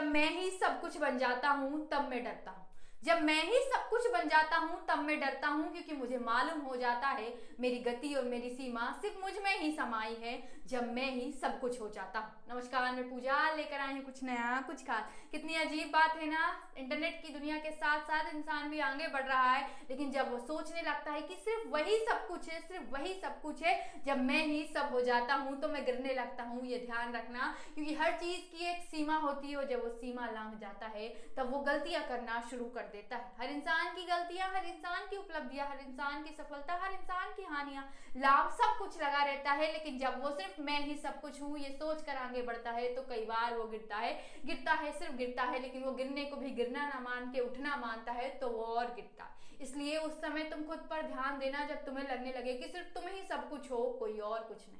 जब मैं ही सब कुछ बन जाता हूँ, तब मैं डरता हूँ। जब मैं ही सब कुछ बन जाता हूँ, तब मैं डरता हूँ, क्योंकि मुझे मालूम हो जाता है मेरी गति और मेरी सीमा सिर्फ़ मुझमें ही समाई है। जब मैं ही सब कुछ हो जाता हूँ। नमस्कार, मैं पूजा लेकर आई हूँ कुछ नया, कुछ खास। कितनी अजीब बात है ना, इंटरनेट की दुनिया के साथ साथ इंसान भी आगे बढ़ रहा है, लेकिन जब वो सोचने लगता है कि सिर्फ़ वही सब कुछ है, सिर्फ़ वही सब कुछ है, जब मैं ही सब हो जाता हूँ तो मैं गिरने लगता हूँ, ये ध्यान रखना। क्योंकि हर चीज़ की एक सीमा होती है और जब वो सीमा लांघ जाता है, तब वो गलतियाँ करना शुरू कर देता है। हर इंसान की गलतियाँ, हर इंसान की उपलब्धियाँ, हर इंसान की सफलता, हर इंसान की हानियाँ, लाभ सब कुछ लगा रहता है, लेकिन जब वो सिर्फ़ मैं ही सब कुछ हूँ, ये सोच कर आगे बढ़ता है तो कई बार वो गिरता है। गिरता है, सिर्फ़ गिरता है, लेकिन वो गिरने को भी गिरना ना मान के, उठना मानता है तो वो और गिरता। इसलिए उस समय तुम खुद पर ध्यान देना जब तुम्हें लगने लगे कि सिर्फ़ तुम ही सब कुछ हो, कोई और कुछ नहीं।